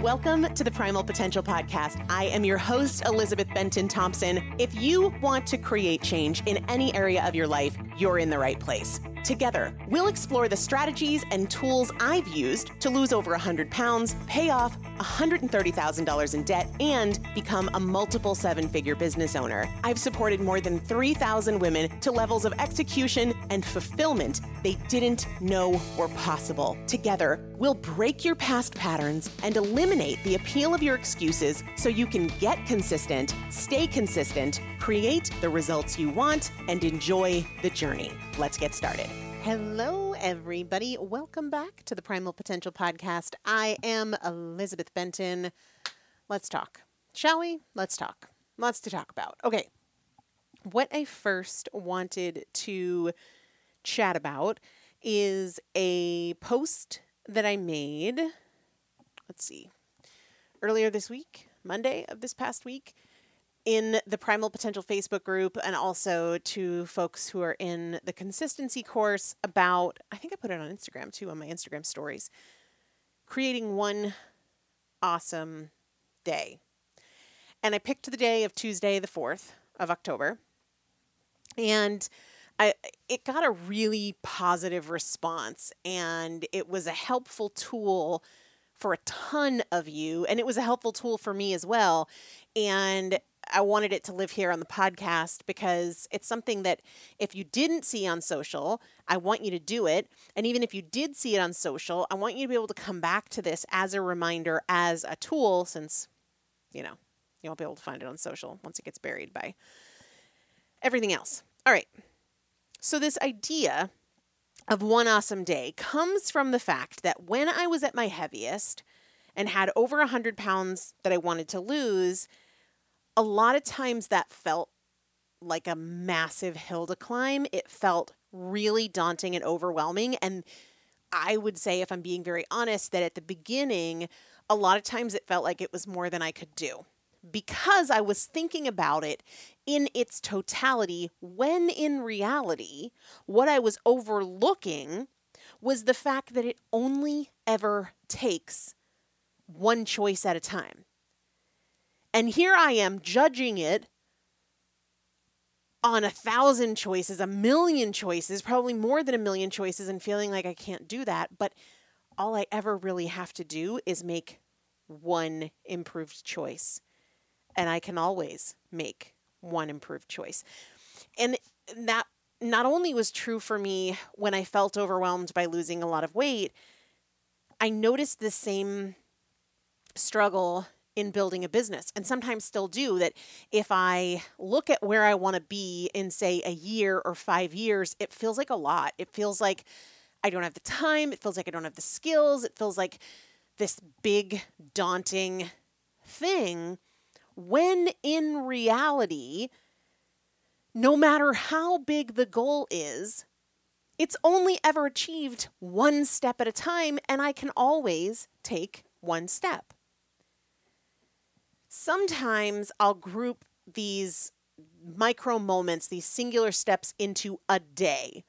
Welcome to the Primal Potential Podcast. I am your host, Elizabeth Benton Thompson. If you want to create change in any area of your life, you're in the right place. Together, we'll explore the strategies and tools I've used to lose over 100 pounds, pay off $130,000 in debt, and become a multiple seven figure business owner. I've supported more than 3,000 women to levels of execution and fulfillment they didn't know were possible. Together, we'll break your past patterns and eliminate the appeal of your excuses so you can get consistent, stay consistent, create the results you want, and enjoy the journey. Let's get started. Hello, everybody. Welcome back to the Primal Potential Podcast. I am Elizabeth Benton. Let's talk, shall we? Let's talk. Lots to talk about. Okay. What I first wanted to chat about is a post that I made. Let's see. Earlier this week, Monday of this past week, in the Primal Potential Facebook group and also to folks who are in the consistency course about, I think I put it on Instagram too, on my Instagram stories, creating one awesome day. And I picked the day of Tuesday, the 4th of October. And I, it got a really positive response and it was a helpful tool for a ton of you and it was a helpful tool for me as well and I wanted it to live here on the podcast because it's something that if you didn't see on social, I want you to do it. And even if you did see it on social, I want you to be able to come back to this as a reminder, as a tool, since, you know, you won't be able to find it on social once it gets buried by everything else. All right. So, this idea of one awesome day comes from the fact that when I was at my heaviest and had over 100 pounds that I wanted to lose, a lot of times that felt like a massive hill to climb. It felt really daunting and overwhelming. And I would say, if I'm being very honest, that at the beginning, a lot of times it felt like it was more than I could do because I was thinking about it in its totality, when in reality, what I was overlooking was the fact that it only ever takes one choice at a time. And here I am judging it on a thousand choices, a million choices, probably more than a million choices, and feeling like I can't do that. But all I ever really have to do is make one improved choice. And I can always make one improved choice. And that not only was true for me when I felt overwhelmed by losing a lot of weight, I noticed the same struggle in building a business and sometimes still do that if I look at where I want to be in say a year or 5 years it feels like a lot. It feels like I don't have the time. It feels like I don't have the skills. It feels like this big daunting thing when in reality no matter how big the goal is it's only ever achieved one step at a time and I can always take one step sometimes I'll group these micro moments, these singular steps into a day.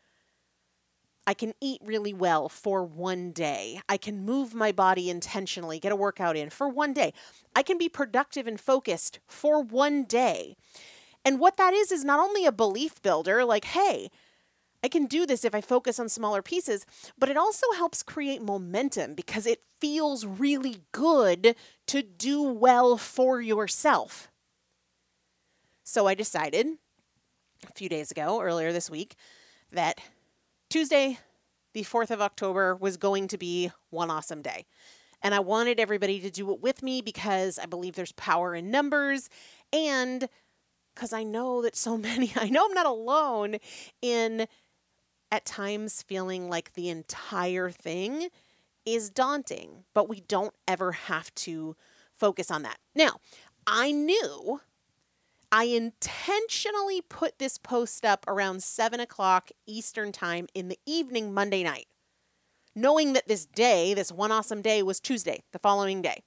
I can eat really well for one day. I can move my body intentionally, get a workout in for one day. I can be productive and focused for one day. And what that is, is not only a belief builder, like, hey, I can do this if I focus on smaller pieces, but it also helps create momentum because it feels really good to do well for yourself. So I decided a few days ago, earlier this week, that Tuesday, the 4th of October, was going to be one awesome day. And I wanted everybody to do it with me because I believe there's power in numbers and because I know that so many, I know I'm not alone in at times feeling like the entire thing is daunting, but we don't ever have to focus on that. Now, I knew I intentionally put this post up around 7 o'clock Eastern Time in the evening Monday night, knowing that this day, this one awesome day, was Tuesday, the following day.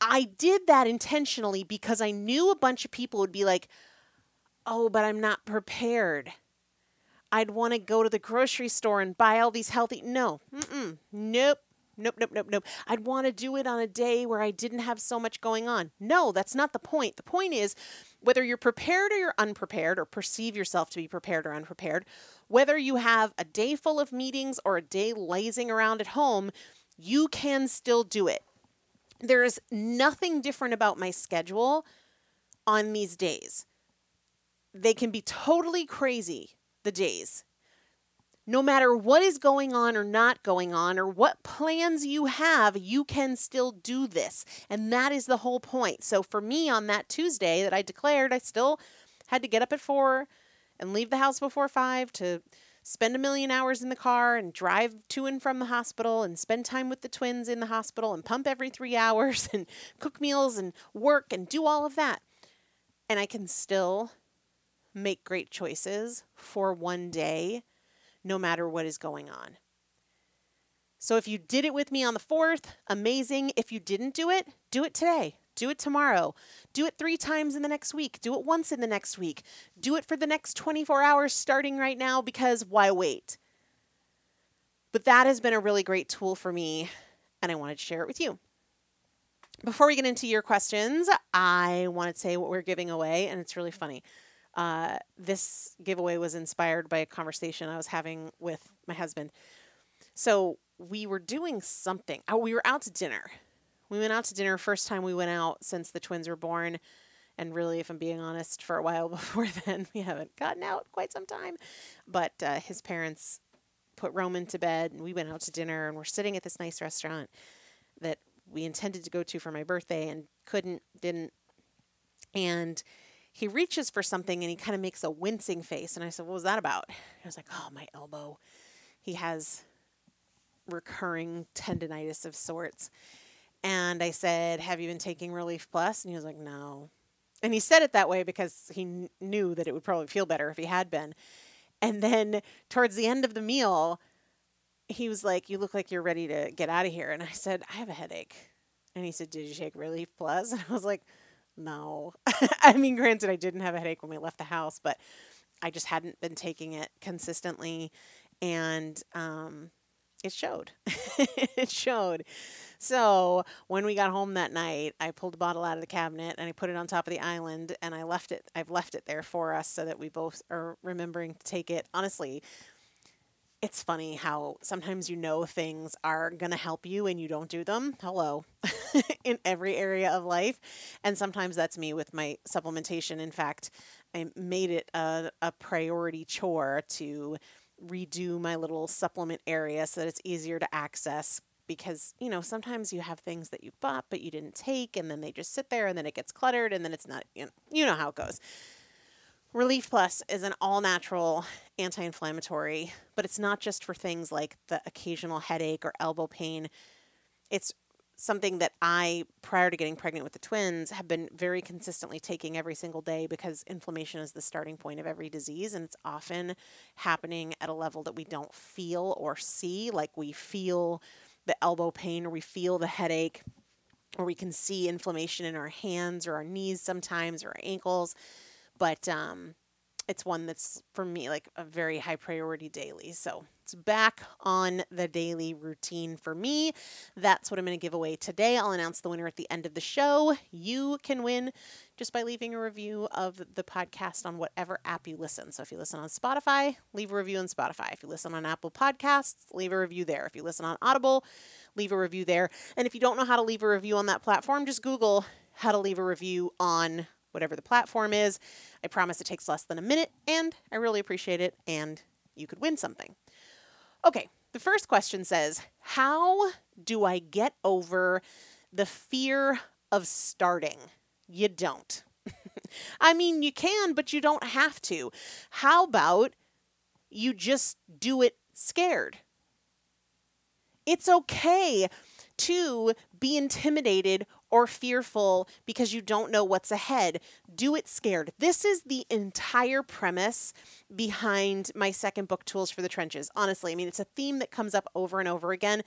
I did that intentionally because I knew a bunch of people would be like, oh, but I'm not prepared. I'd want to go to the grocery store and buy all these healthy. No, Mm-mm. nope. Nope, nope, nope, nope. I'd want to do it on a day where I didn't have so much going on. No, that's not the point. The point is whether you're prepared or you're unprepared, or perceive yourself to be prepared or unprepared, whether you have a day full of meetings or a day lazing around at home, you can still do it. There's nothing different about my schedule on these days. They can be totally crazy, the days no matter what is going on or not going on, or what plans you have, you can still do this. And that is the whole point. So for me, on that Tuesday that I declared, I still had to get up at four and leave the house before five to spend a million hours in the car and drive to and from the hospital and spend time with the twins in the hospital and pump every three hours and cook meals and work and do all of that. And I can still make great choices for one day no matter what is going on. So if you did it with me on the 4th, amazing. If you didn't do it, do it today. Do it tomorrow. Do it three times in the next week. Do it once in the next week. Do it for the next 24 hours starting right now because why wait? But that has been a really great tool for me, and I wanted to share it with you. Before we get into your questions, I want to say what we're giving away, and it's really funny. Uh, this giveaway was inspired by a conversation I was having with my husband. So we were doing something. Oh, we were out to dinner. We went out to dinner first time we went out since the twins were born. And really, if I'm being honest, for a while before then, we haven't gotten out quite some time. But uh, his parents put Roman to bed, and we went out to dinner, and we're sitting at this nice restaurant that we intended to go to for my birthday and couldn't, didn't. And he reaches for something and he kind of makes a wincing face. And I said, What was that about? He was like, Oh, my elbow. He has recurring tendonitis of sorts. And I said, Have you been taking Relief Plus? And he was like, No. And he said it that way because he kn- knew that it would probably feel better if he had been. And then towards the end of the meal, he was like, You look like you're ready to get out of here. And I said, I have a headache. And he said, Did you take Relief Plus? And I was like, no. I mean, granted, I didn't have a headache when we left the house, but I just hadn't been taking it consistently. And um, it showed. it showed. So when we got home that night, I pulled a bottle out of the cabinet and I put it on top of the island and I left it. I've left it there for us so that we both are remembering to take it. Honestly, it's funny how sometimes you know things are going to help you and you don't do them. Hello. in every area of life. And sometimes that's me with my supplementation. In fact, I made it a, a priority chore to redo my little supplement area so that it's easier to access because you know sometimes you have things that you bought but you didn't take and then they just sit there and then it gets cluttered and then it's not you know, you know how it goes Relief Plus is an all natural anti inflammatory, but it's not just for things like the occasional headache or elbow pain. It's something that I, prior to getting pregnant with the twins, have been very consistently taking every single day because inflammation is the starting point of every disease. And it's often happening at a level that we don't feel or see. Like we feel the elbow pain or we feel the headache or we can see inflammation in our hands or our knees sometimes or our ankles but um, it's one that's for me like a very high priority daily. So it's back on the daily routine for me. That's what I'm going to give away today. I'll announce the winner at the end of the show. You can win just by leaving a review of the podcast on whatever app you listen. So if you listen on Spotify, leave a review on Spotify. If you listen on Apple Podcasts, leave a review there. If you listen on Audible, leave a review there. And if you don't know how to leave a review on that platform, just Google how to leave a review on whatever the platform is. I promise it takes less than a minute, and I really appreciate it, and you could win something. Okay, the first question says How do I get over the fear of starting? You don't. I mean, you can, but you don't have to. How about you just do it scared? It's okay to be intimidated or fearful because you don't know what's ahead. Do it scared. This is the entire premise behind my second book, Tools for the Trenches. Honestly, I mean, it's a theme that comes up over and over again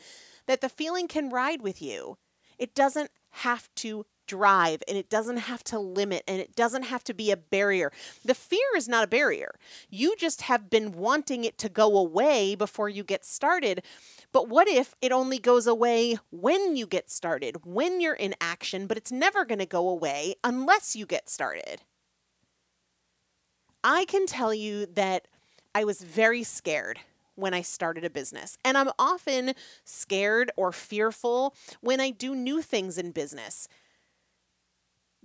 that the feeling can ride with you. It doesn't have to drive and it doesn't have to limit and it doesn't have to be a barrier. The fear is not a barrier. You just have been wanting it to go away before you get started. But what if it only goes away when you get started, when you're in action, but it's never going to go away unless you get started? I can tell you that I was very scared when I started a business. And I'm often scared or fearful when I do new things in business.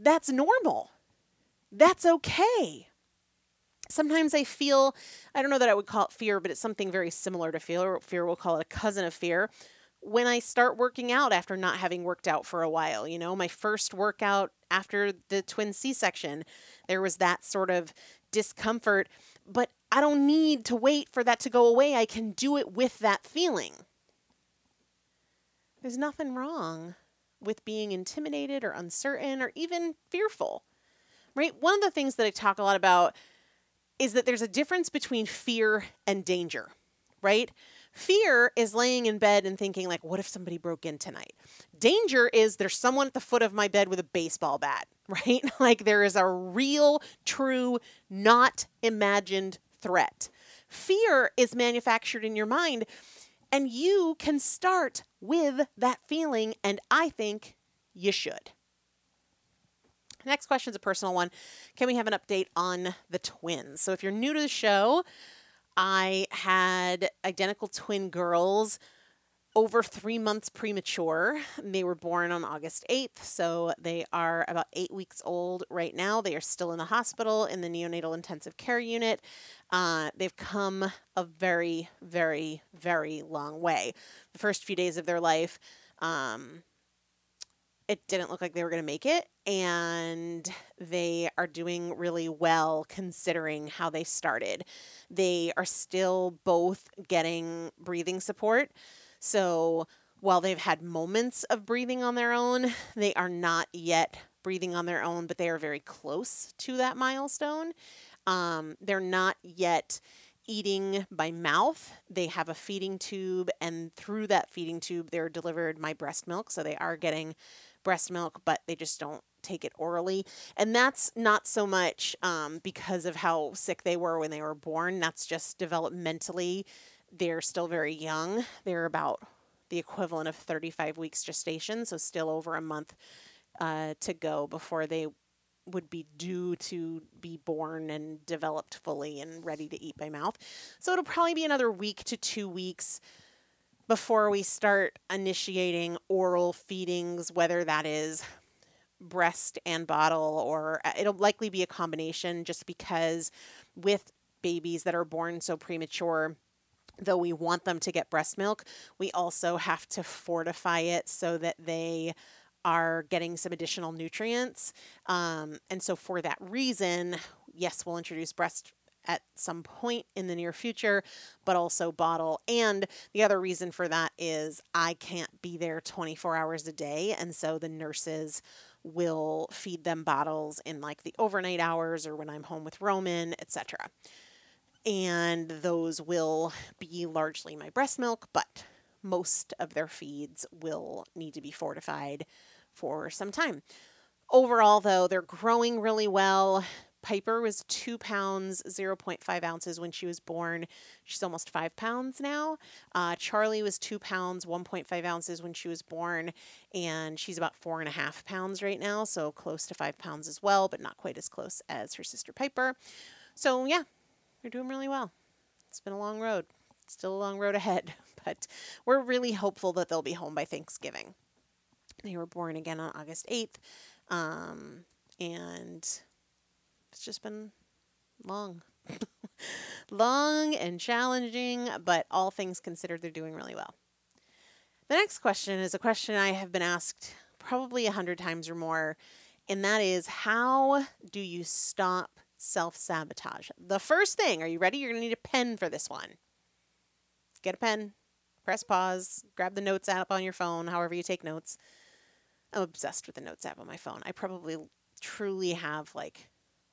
That's normal. That's okay. Sometimes I feel, I don't know that I would call it fear, but it's something very similar to fear. Fear, we'll call it a cousin of fear. When I start working out after not having worked out for a while, you know, my first workout after the twin C section, there was that sort of discomfort, but I don't need to wait for that to go away. I can do it with that feeling. There's nothing wrong with being intimidated or uncertain or even fearful, right? One of the things that I talk a lot about is that there's a difference between fear and danger, right? Fear is laying in bed and thinking, like, what if somebody broke in tonight? Danger is there's someone at the foot of my bed with a baseball bat, right? like there is a real, true, not imagined threat. Fear is manufactured in your mind, and you can start with that feeling, and I think you should. Next question is a personal one. Can we have an update on the twins? So, if you're new to the show, I had identical twin girls over three months premature. They were born on August 8th, so they are about eight weeks old right now. They are still in the hospital in the neonatal intensive care unit. Uh, they've come a very, very, very long way. The first few days of their life, um, it didn't look like they were going to make it, and they are doing really well considering how they started. They are still both getting breathing support. So while they've had moments of breathing on their own, they are not yet breathing on their own, but they are very close to that milestone. Um, they're not yet eating by mouth. They have a feeding tube, and through that feeding tube, they're delivered my breast milk. So they are getting breast milk, but they just don't take it orally. And that's not so much um, because of how sick they were when they were born, that's just developmentally they're still very young. They're about the equivalent of 35 weeks gestation, so still over a month uh, to go before they would be due to be born and developed fully and ready to eat by mouth. So it'll probably be another week to two weeks before we start initiating oral feedings, whether that is breast and bottle, or uh, it'll likely be a combination just because with babies that are born so premature, though we want them to get breast milk, we also have to fortify it so that they are getting some additional nutrients. Um, and so, for that reason, yes, we'll introduce breast at some point in the near future, but also bottle. And the other reason for that is I can't be there 24 hours a day. And so the nurses will feed them bottles in like the overnight hours or when I'm home with Roman, etc and those will be largely my breast milk, but most of their feeds will need to be fortified for some time. Overall, though, they're growing really well. Piper was two pounds, 0.5 ounces when she was born. She's almost five pounds now. Uh, Charlie was two pounds, 1.5 ounces when she was born, and she's about four and a half pounds right now, so close to five pounds as well, but not quite as close as her sister Piper. So, yeah, they're doing really well. It's been a long road. Still a long road ahead, but we're really hopeful that they'll be home by Thanksgiving. They were born again on August 8th, um, and it's just been long. long and challenging, but all things considered, they're doing really well. The next question is a question I have been asked probably a hundred times or more, and that is how do you stop self sabotage. The first thing, are you ready? You're going to need a pen for this one. Get a pen, press pause, grab the notes app on your phone, however you take notes. I'm obsessed with the notes app on my phone. I probably truly have like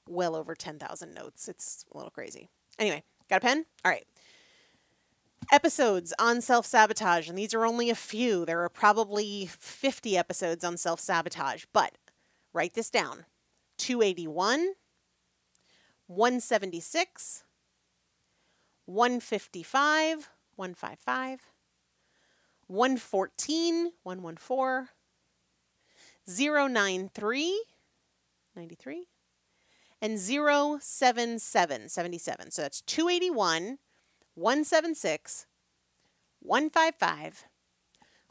well over 10,000 notes. It's a little crazy. Anyway, got a pen? All right. Episodes on self sabotage, and these are only a few. There are probably 50 episodes on self sabotage, but write this down 281, 176, 155, 155, 114, 114, 093, 93, and 077, 77. So that's 281, 176, 155,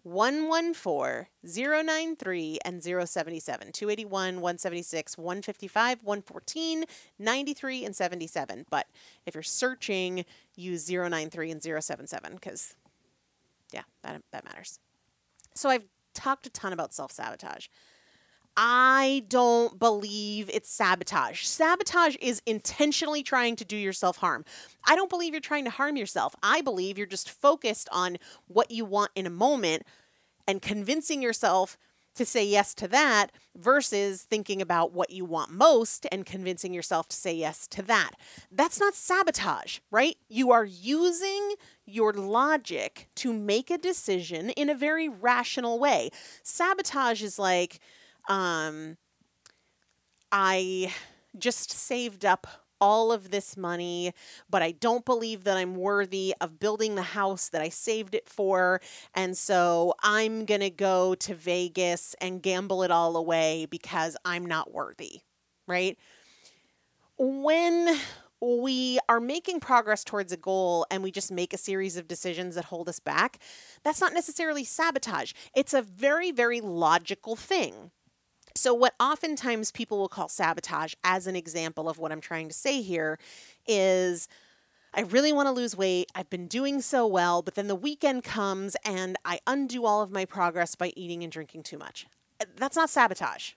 114, 093, and 077. 281, 176, 155, 114, 93, and 77. But if you're searching, use 093 and 077 because, yeah, that, that matters. So I've talked a ton about self sabotage. I don't believe it's sabotage. Sabotage is intentionally trying to do yourself harm. I don't believe you're trying to harm yourself. I believe you're just focused on what you want in a moment and convincing yourself to say yes to that versus thinking about what you want most and convincing yourself to say yes to that. That's not sabotage, right? You are using your logic to make a decision in a very rational way. Sabotage is like, um, I just saved up all of this money, but I don't believe that I'm worthy of building the house that I saved it for. And so I'm going to go to Vegas and gamble it all away because I'm not worthy, right? When we are making progress towards a goal and we just make a series of decisions that hold us back, that's not necessarily sabotage. It's a very, very logical thing. So, what oftentimes people will call sabotage, as an example of what I'm trying to say here, is I really want to lose weight. I've been doing so well, but then the weekend comes and I undo all of my progress by eating and drinking too much. Uh, that's not sabotage.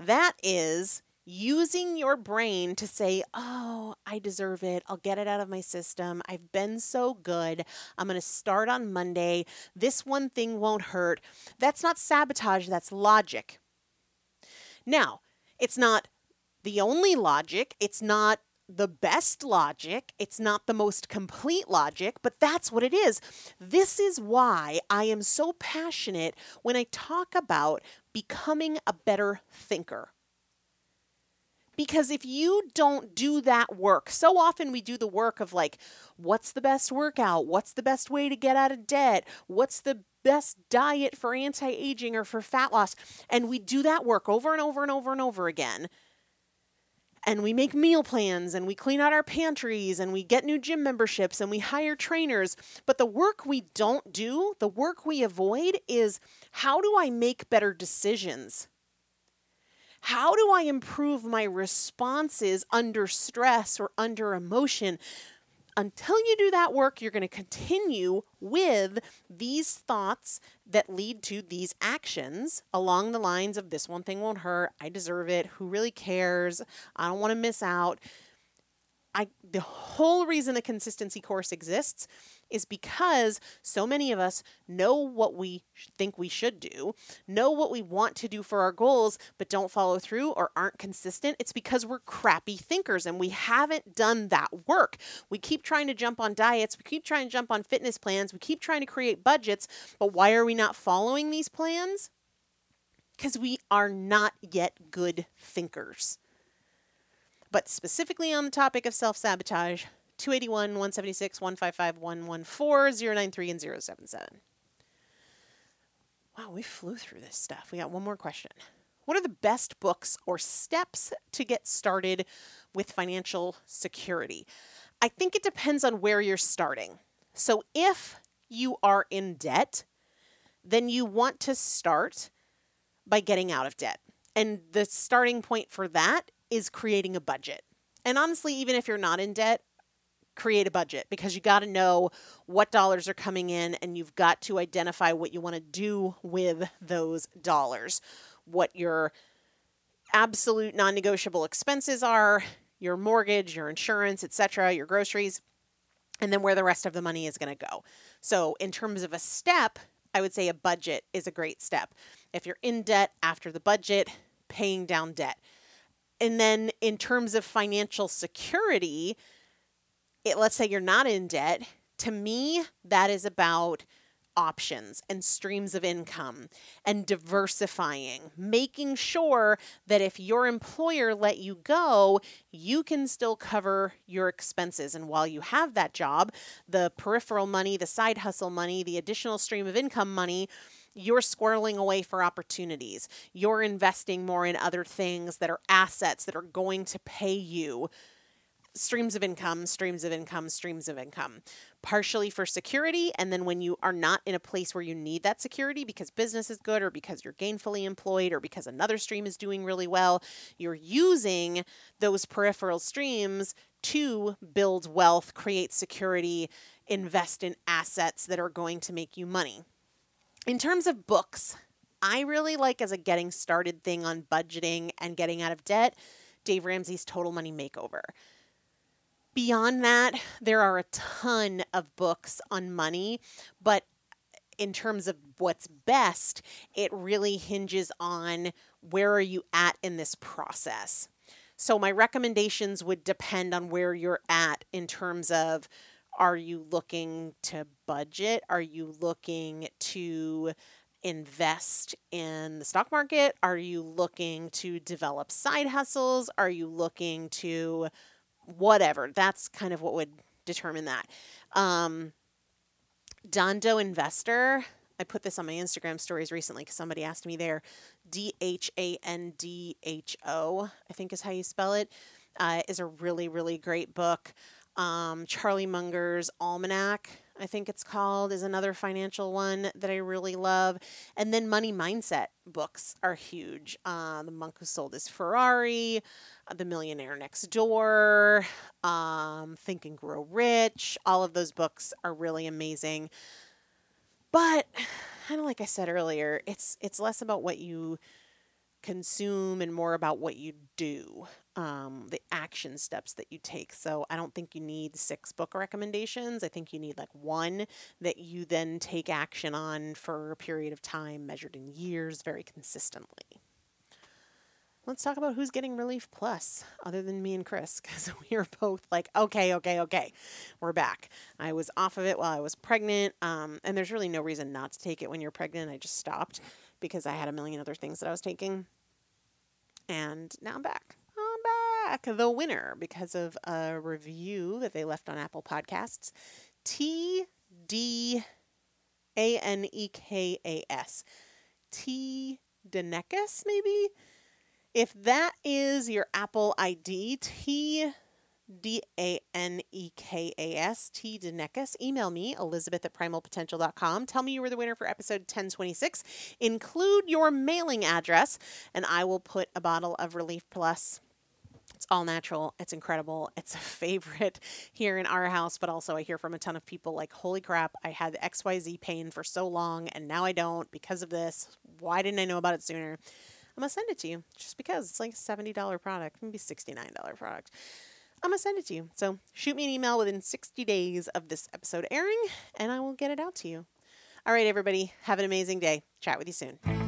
That is using your brain to say, Oh, I deserve it. I'll get it out of my system. I've been so good. I'm going to start on Monday. This one thing won't hurt. That's not sabotage, that's logic. Now, it's not the only logic, it's not the best logic, it's not the most complete logic, but that's what it is. This is why I am so passionate when I talk about becoming a better thinker. Because if you don't do that work, so often we do the work of like, what's the best workout? What's the best way to get out of debt? What's the best diet for anti aging or for fat loss. And we do that work over and over and over and over again. And we make meal plans and we clean out our pantries and we get new gym memberships and we hire trainers. But the work we don't do, the work we avoid, is how do I make better decisions? How do I improve my responses under stress or under emotion? Until you do that work, you're going to continue with these thoughts that lead to these actions along the lines of this one thing won't hurt, I deserve it, who really cares, I don't want to miss out. I the whole reason a consistency course exists is because so many of us know what we think we should do, know what we want to do for our goals, but don't follow through or aren't consistent. It's because we're crappy thinkers and we haven't done that work. We keep trying to jump on diets, we keep trying to jump on fitness plans, we keep trying to create budgets, but why are we not following these plans? Because we are not yet good thinkers. But specifically on the topic of self sabotage, 281, 176, 155, 114, 093, and 077. Wow, we flew through this stuff. We got one more question. What are the best books or steps to get started with financial security? I think it depends on where you're starting. So if you are in debt, then you want to start by getting out of debt. And the starting point for that is creating a budget. And honestly, even if you're not in debt, create a budget because you got to know what dollars are coming in and you've got to identify what you want to do with those dollars, what your absolute non-negotiable expenses are, your mortgage, your insurance, etc., your groceries, and then where the rest of the money is going to go. So, in terms of a step, I would say a budget is a great step. If you're in debt after the budget, paying down debt. And then in terms of financial security, it, let's say you're not in debt. To me, that is about options and streams of income and diversifying, making sure that if your employer let you go, you can still cover your expenses. And while you have that job, the peripheral money, the side hustle money, the additional stream of income money, you're squirreling away for opportunities. You're investing more in other things that are assets that are going to pay you streams of income, streams of income, streams of income, partially for security. And then when you are not in a place where you need that security because business is good or because you're gainfully employed or because another stream is doing really well, you're using those peripheral streams to build wealth, create security, invest in assets that are going to make you money. In terms of books, I really like as a getting started thing on budgeting and getting out of debt, Dave Ramsey's Total Money Makeover. Beyond that, there are a ton of books on money, but in terms of what's best, it really hinges on where are you at in this process. So my recommendations would depend on where you're at in terms of are you looking to budget? Are you looking to invest in the stock market? Are you looking to develop side hustles? Are you looking to whatever? That's kind of what would determine that. Um, Dhandho Investor. I put this on my Instagram stories recently because somebody asked me there. D H A N D H O, I think is how you spell it. Uh, is a really, really great book. Um, Charlie Munger's Almanac, I think it's called, is another financial one that I really love. And then money mindset books are huge. Uh, the Monk Who Sold His Ferrari, uh, The Millionaire Next Door, um, Think and Grow Rich. All of those books are really amazing. But kind of like I said earlier, it's it's less about what you consume and more about what you do, um, the action steps that you take. So I don't think you need six book recommendations. I think you need like one that you then take action on for a period of time measured in years very consistently. Let's talk about who's getting Relief Plus, other than me and Chris, because we are both like, okay, okay, okay, we're back. I was off of it while I was pregnant, um, and there's really no reason not to take it when you're pregnant. I just stopped because I had a million other things that I was taking. And now I'm back. Back. The winner, because of a review that they left on Apple Podcasts, T D A N E K A S. T Denekas, maybe? If that is your Apple ID, T D A N E K A S T Denekas. Email me, Elizabeth at primalpotential.com. Tell me you were the winner for episode 1026. Include your mailing address, and I will put a bottle of Relief Plus. It's all natural. It's incredible. It's a favorite here in our house, but also I hear from a ton of people like, holy crap, I had XYZ pain for so long, and now I don't because of this. Why didn't I know about it sooner? I'm going to send it to you just because it's like a $70 product, maybe $69 product. I'm going to send it to you. So shoot me an email within 60 days of this episode airing, and I will get it out to you. All right, everybody, have an amazing day. Chat with you soon.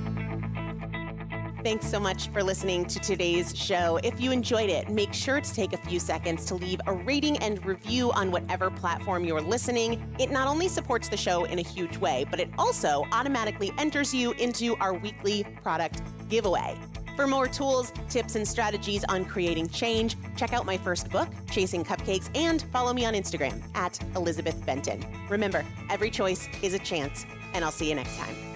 Thanks so much for listening to today's show. If you enjoyed it, make sure to take a few seconds to leave a rating and review on whatever platform you're listening. It not only supports the show in a huge way, but it also automatically enters you into our weekly product giveaway. For more tools, tips, and strategies on creating change, check out my first book, Chasing Cupcakes, and follow me on Instagram at Elizabeth Benton. Remember, every choice is a chance, and I'll see you next time.